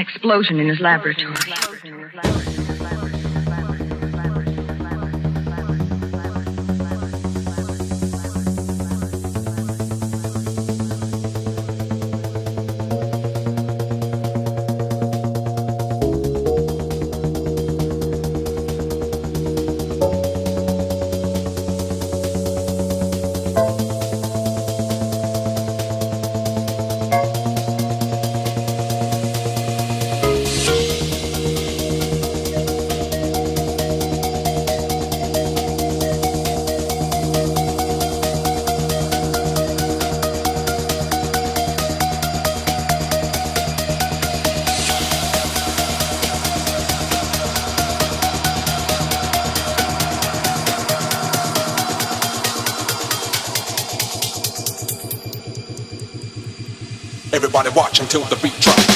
an explosion in his laboratory. Watch until the beat drops.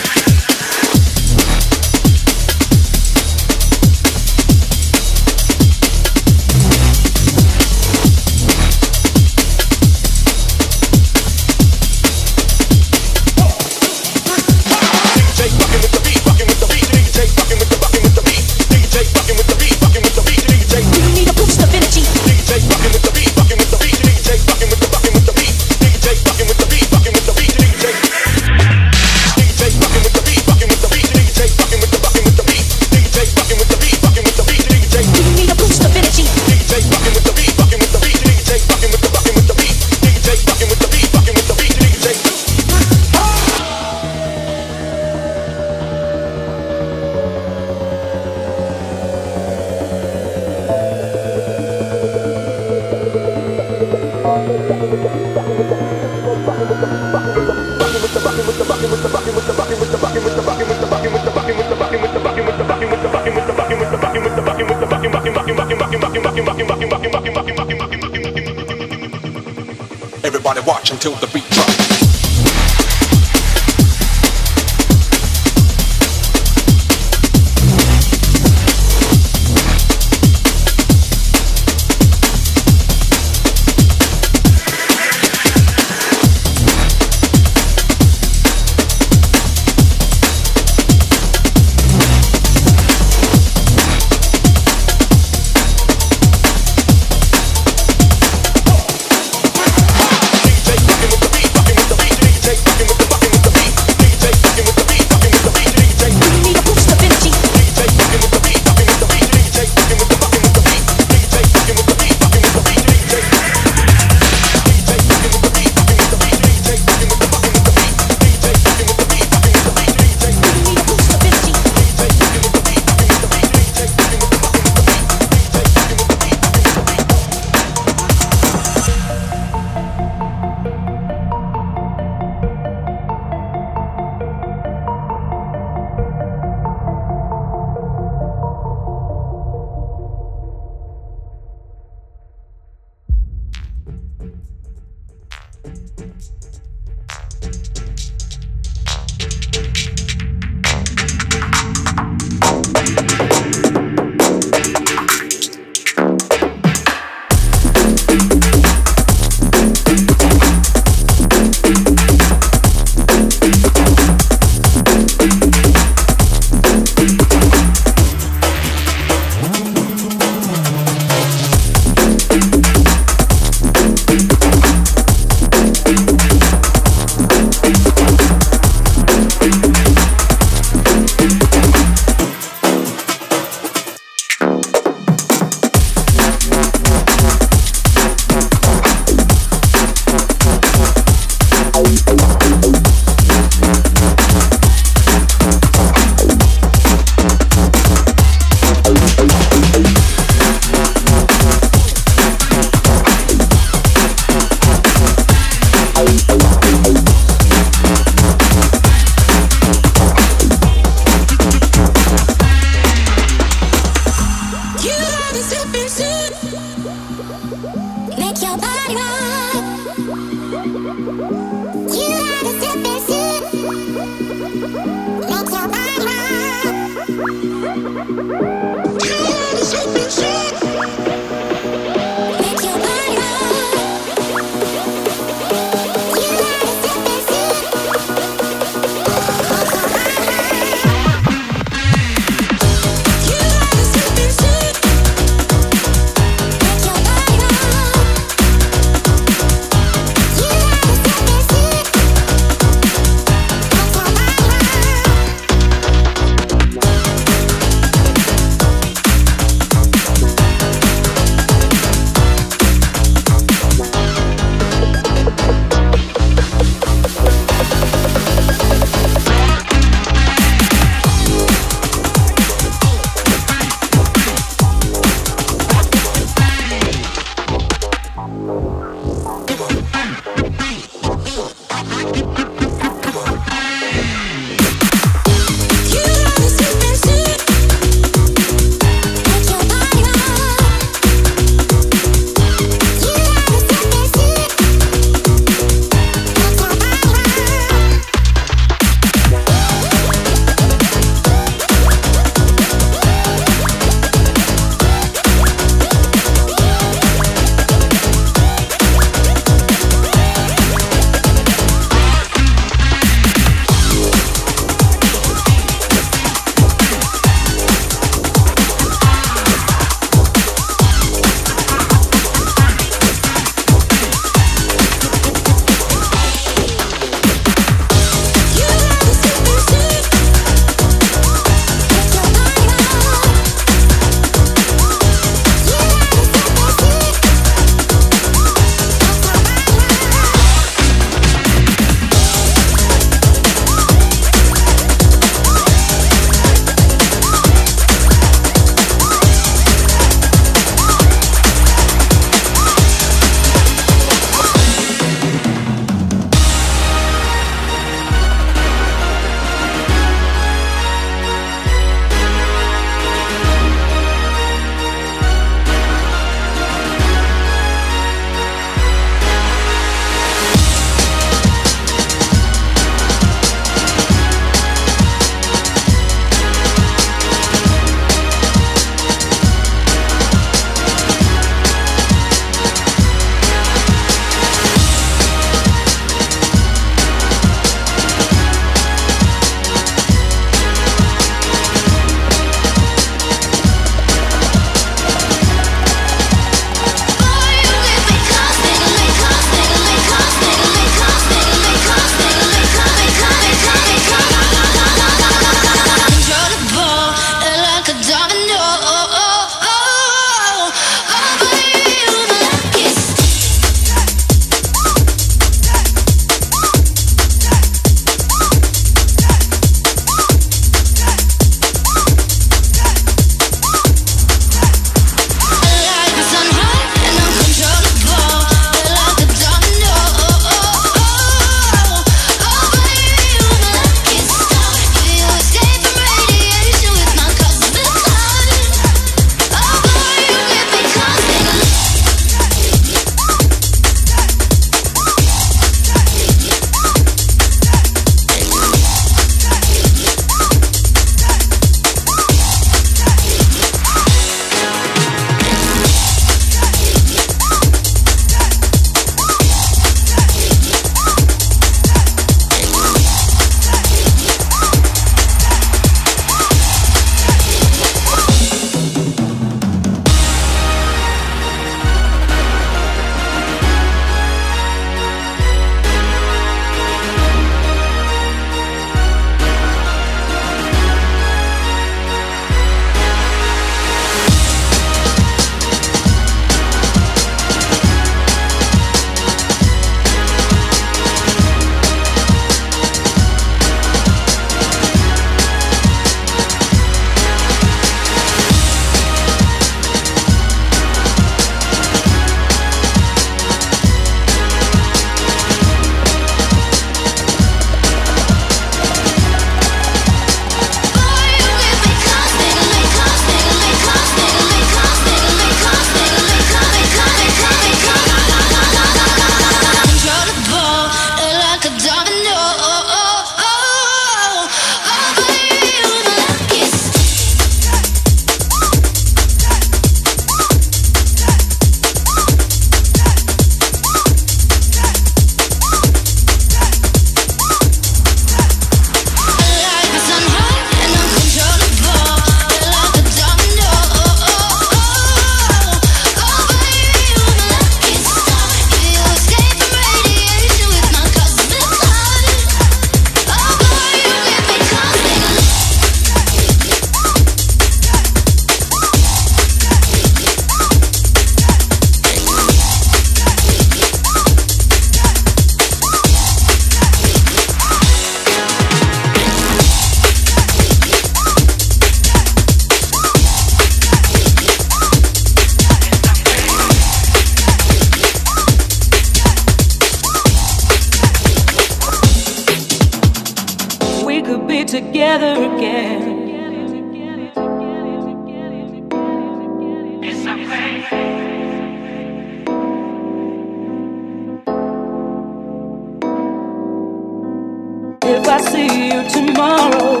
Tomorrow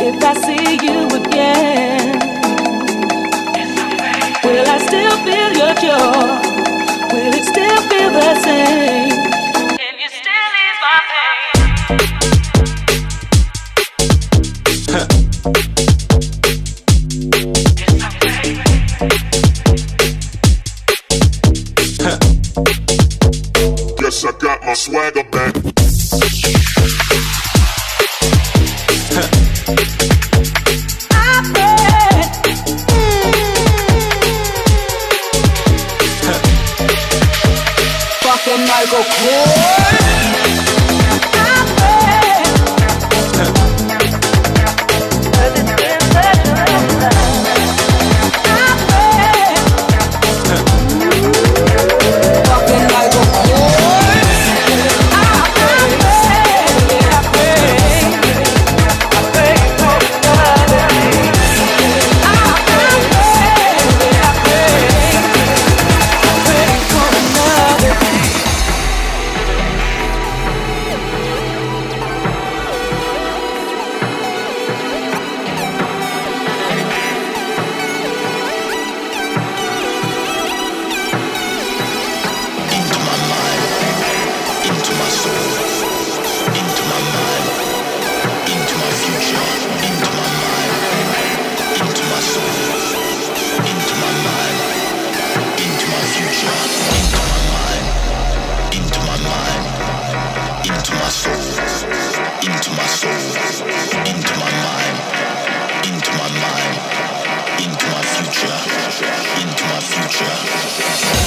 if I see you again? Will I still feel your joy? Will it still feel the same? Show.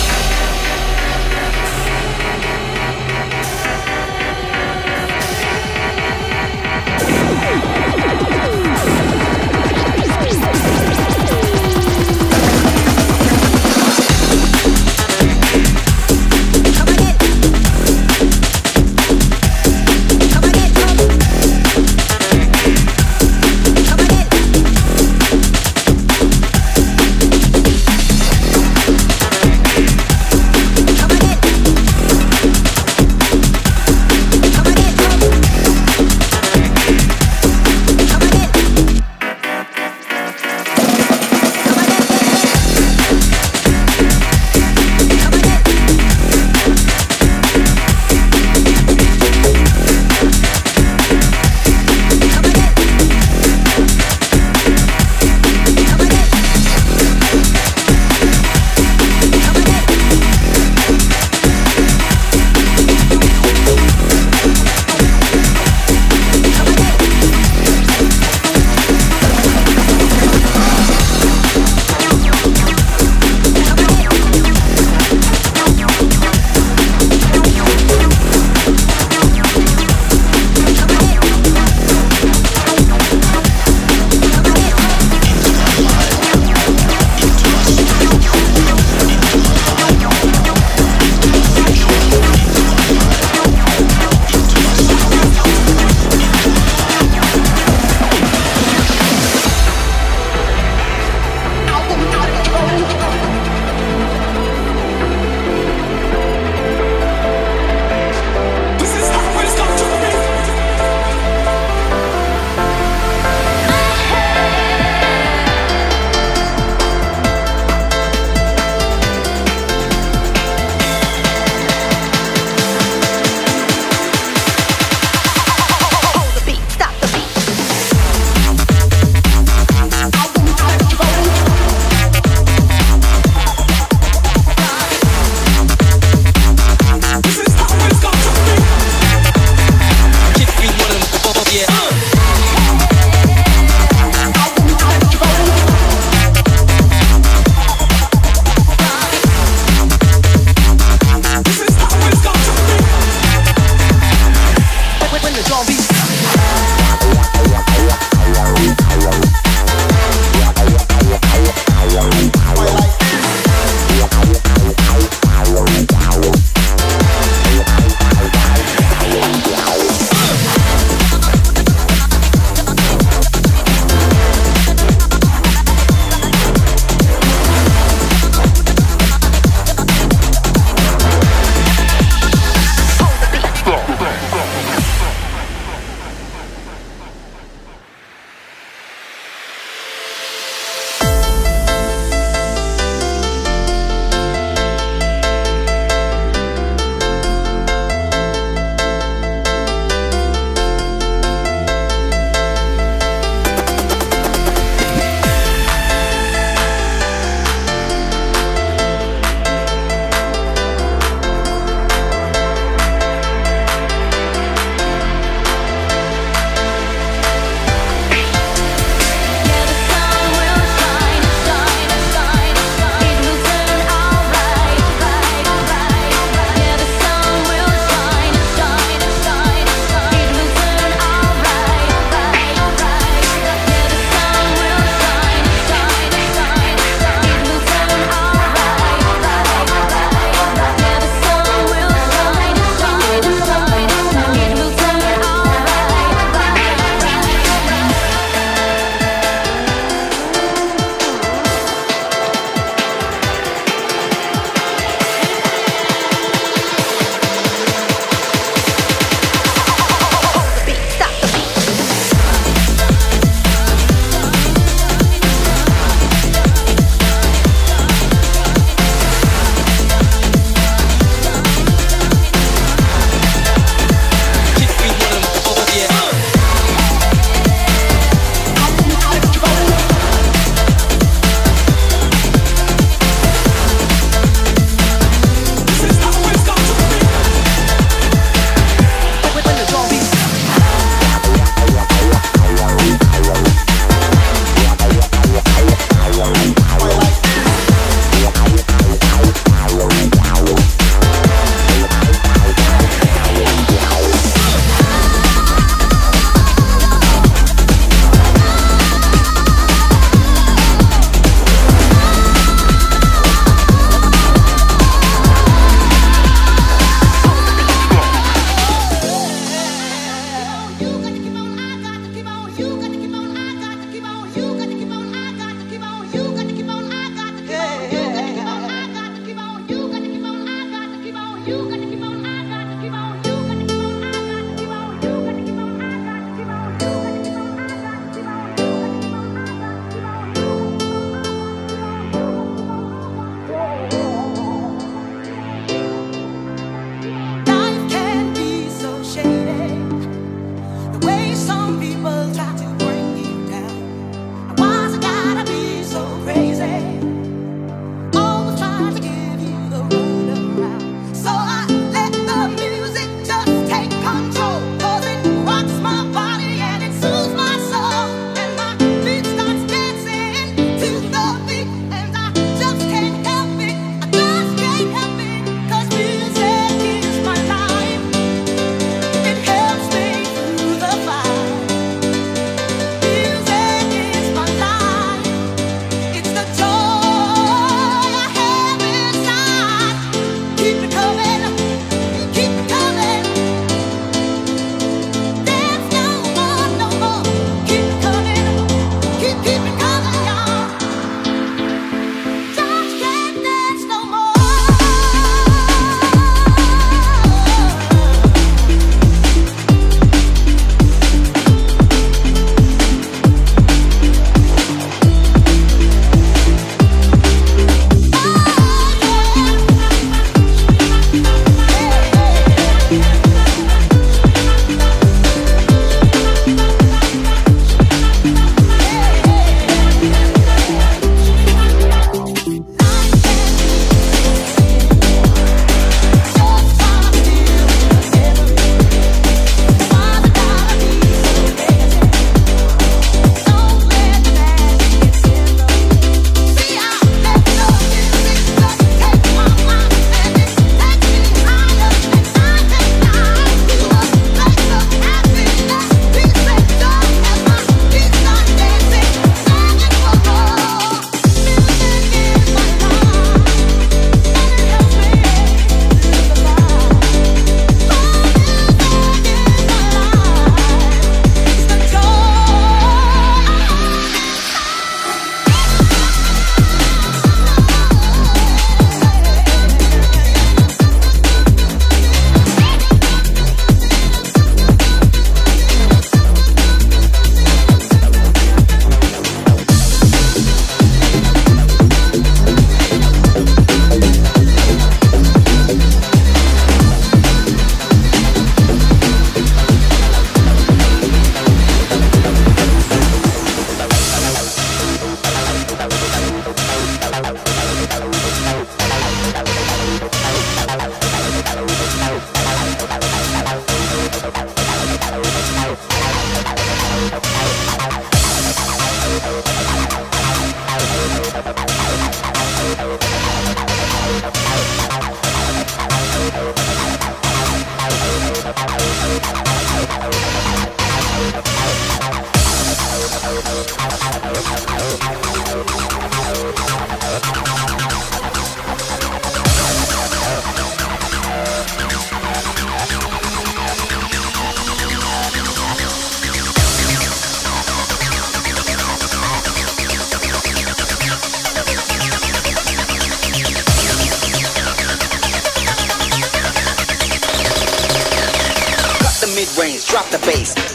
Mid-range, drop the bass.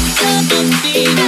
Don't be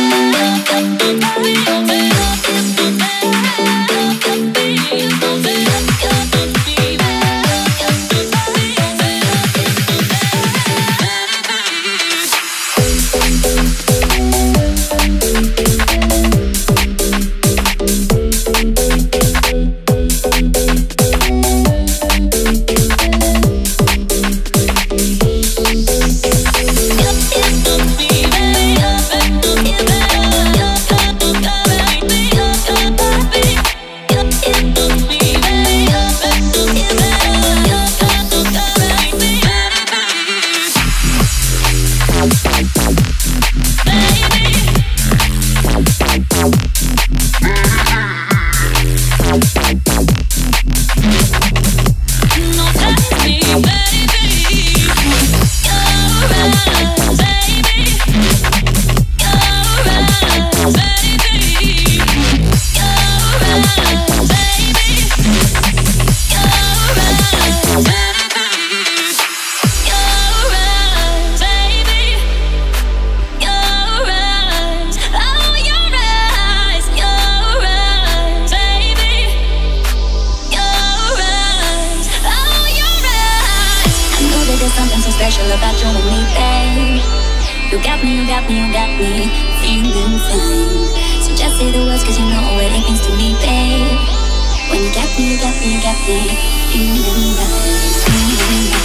You got me, you got me, you got me feeling fine. So just say the words, cause you know what it means to me, babe. When you got me, you got me, you got me feeling right, feeling right.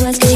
was good.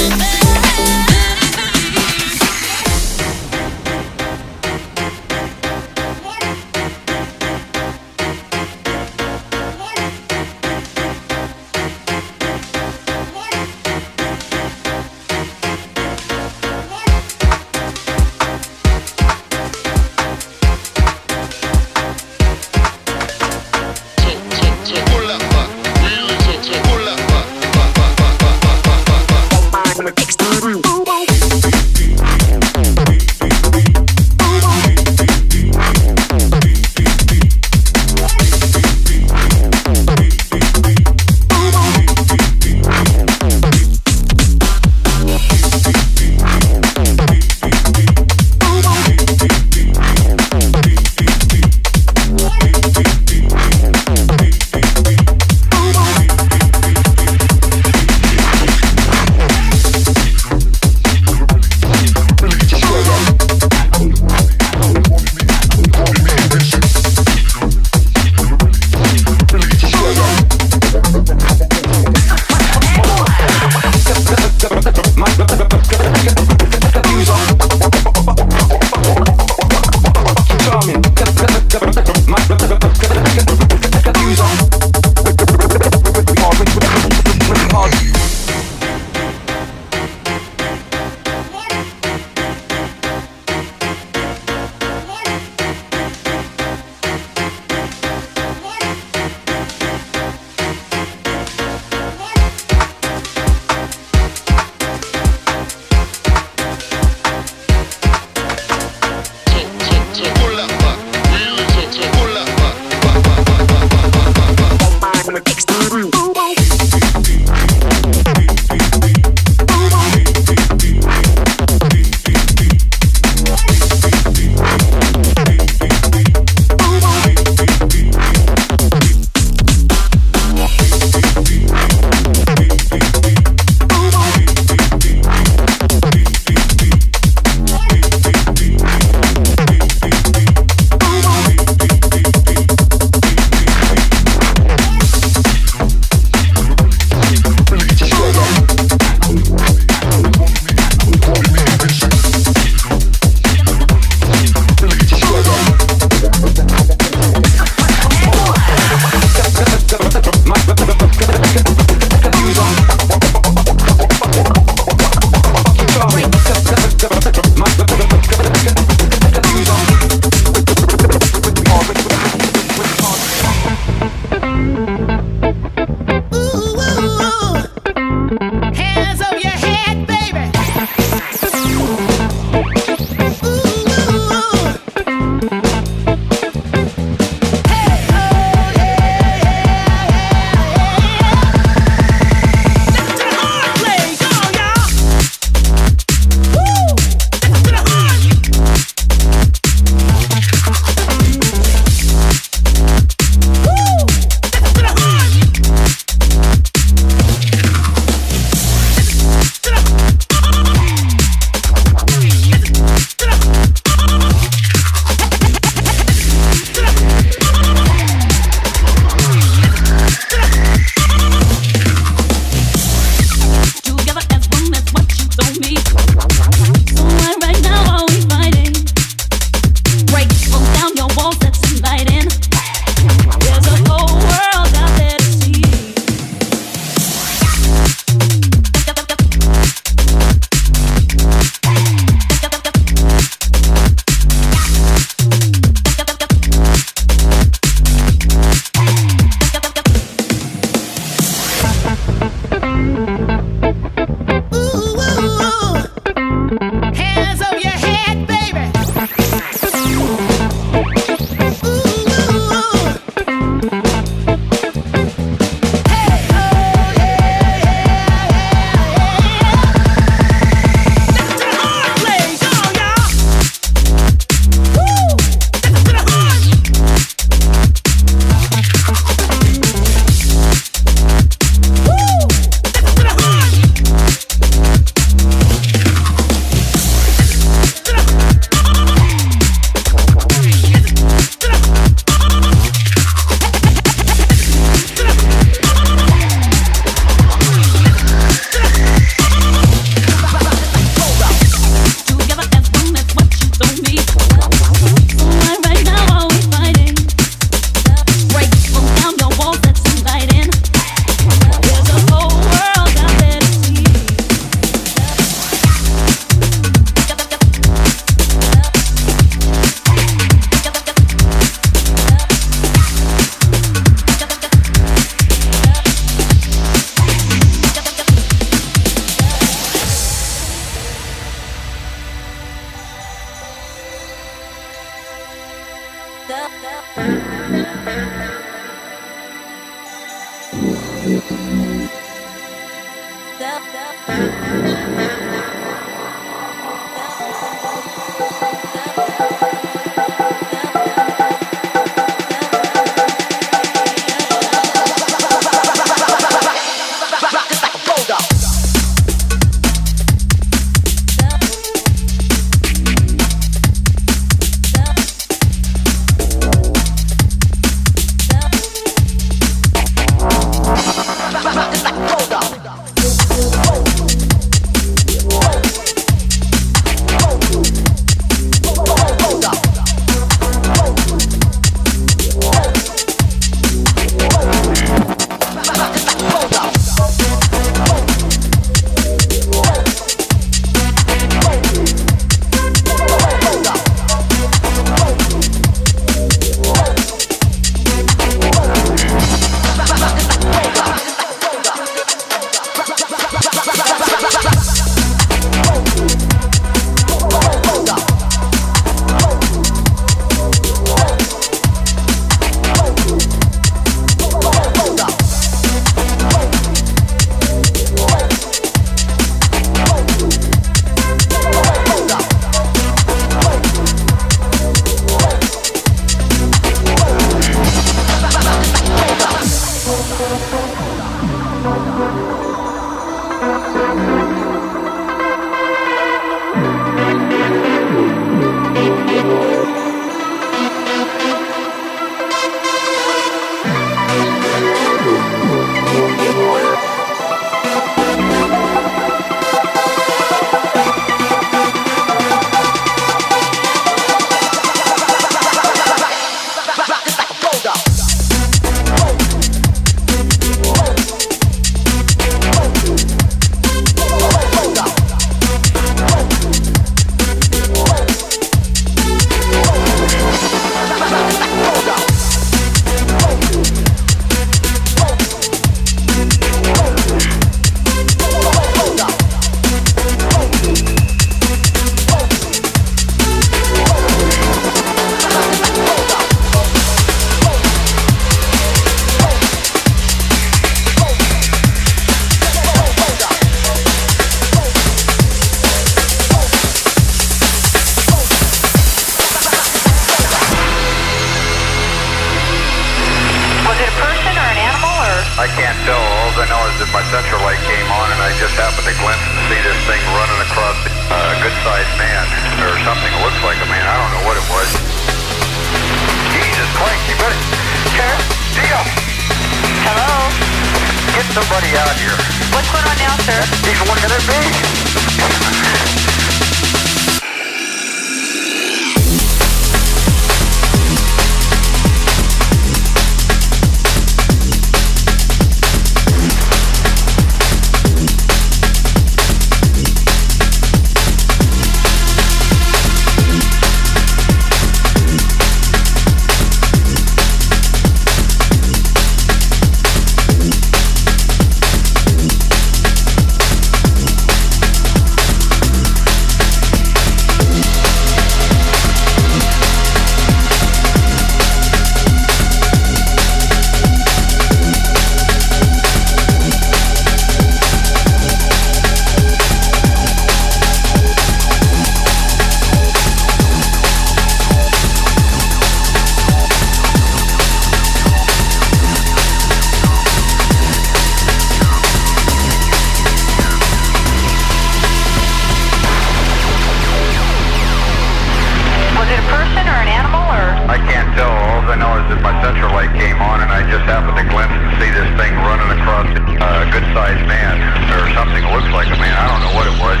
sized van or something that looks like a man. I don't know what it was.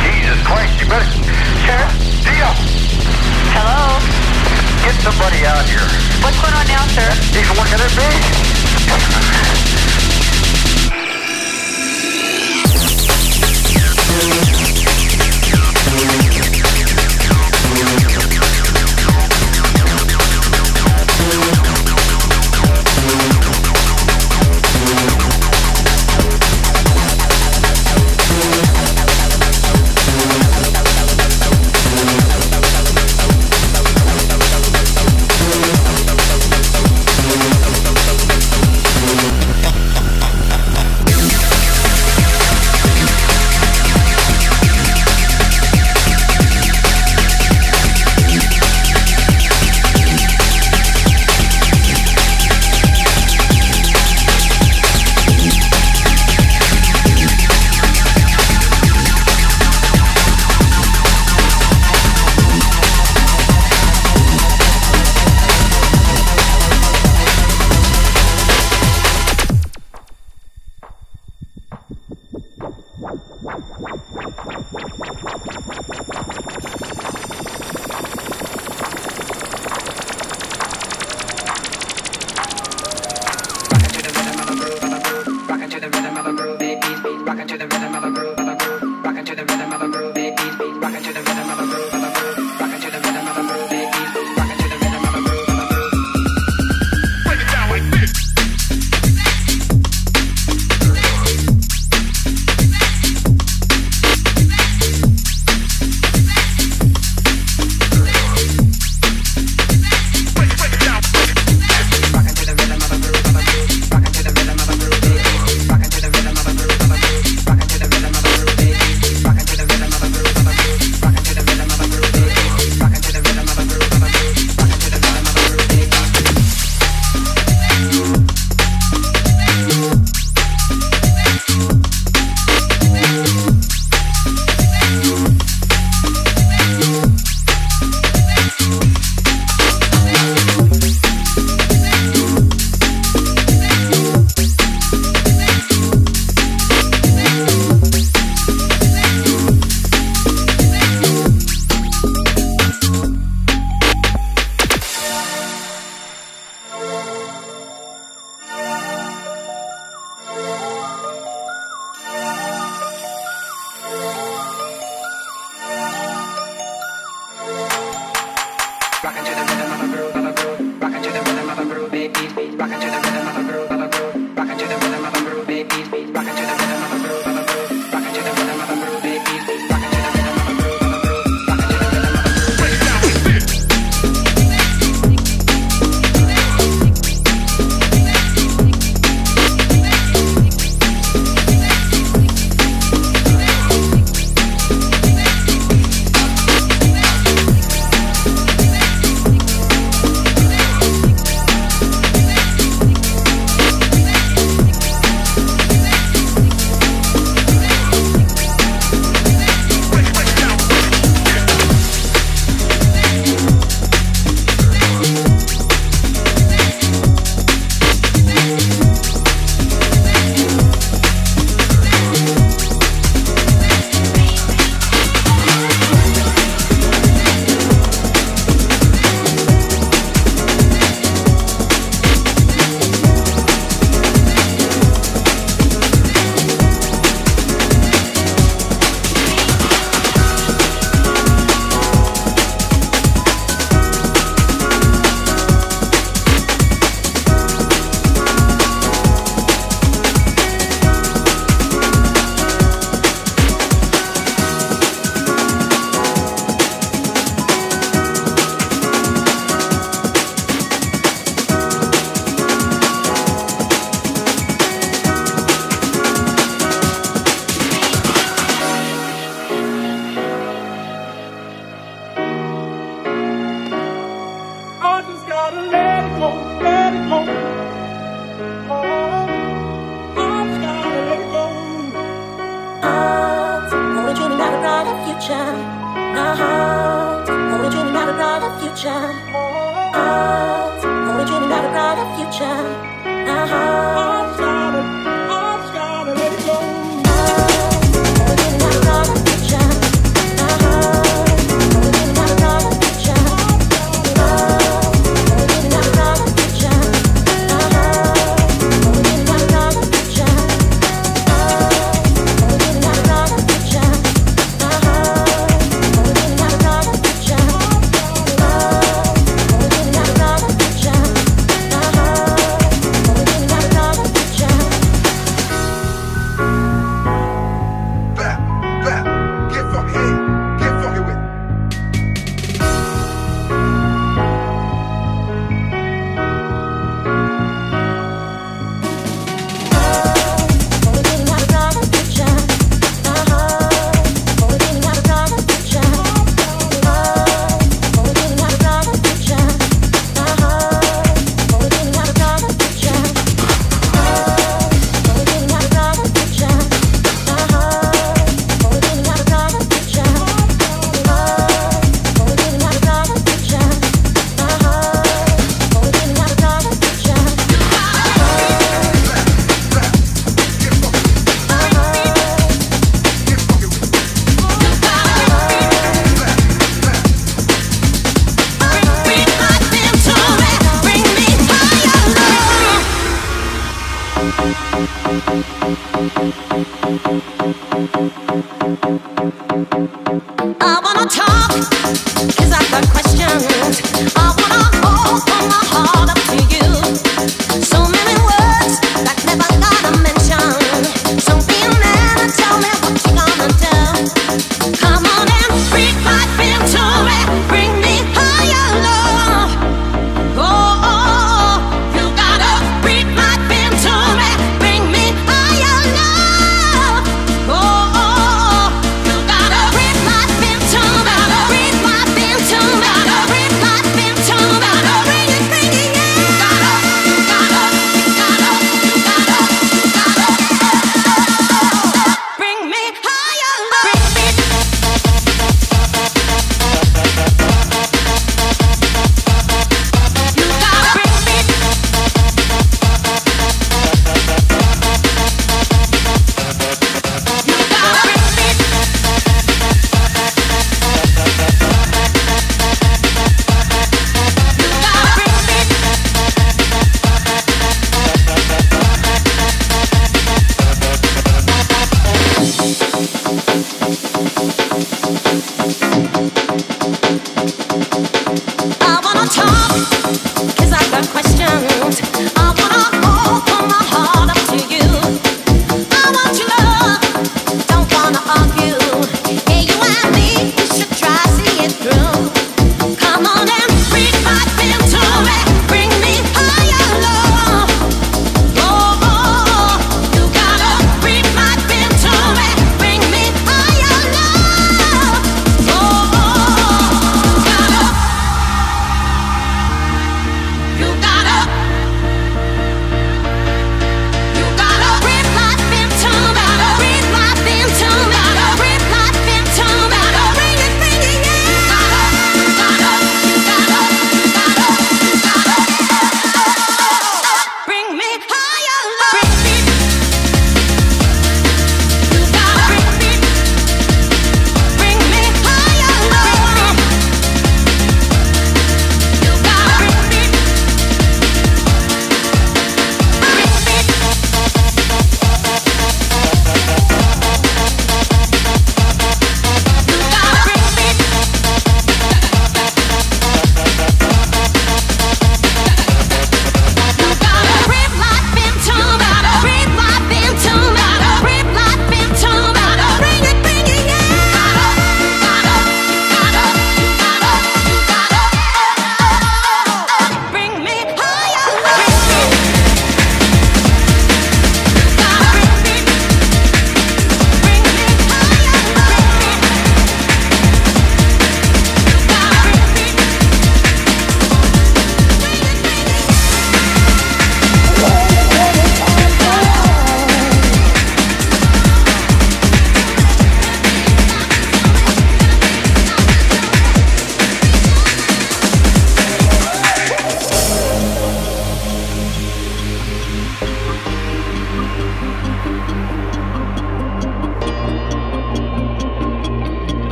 Jesus Christ, you better. Sheriff? Deal! Hello? Get somebody out here. What's going on now, sir? He's one of their.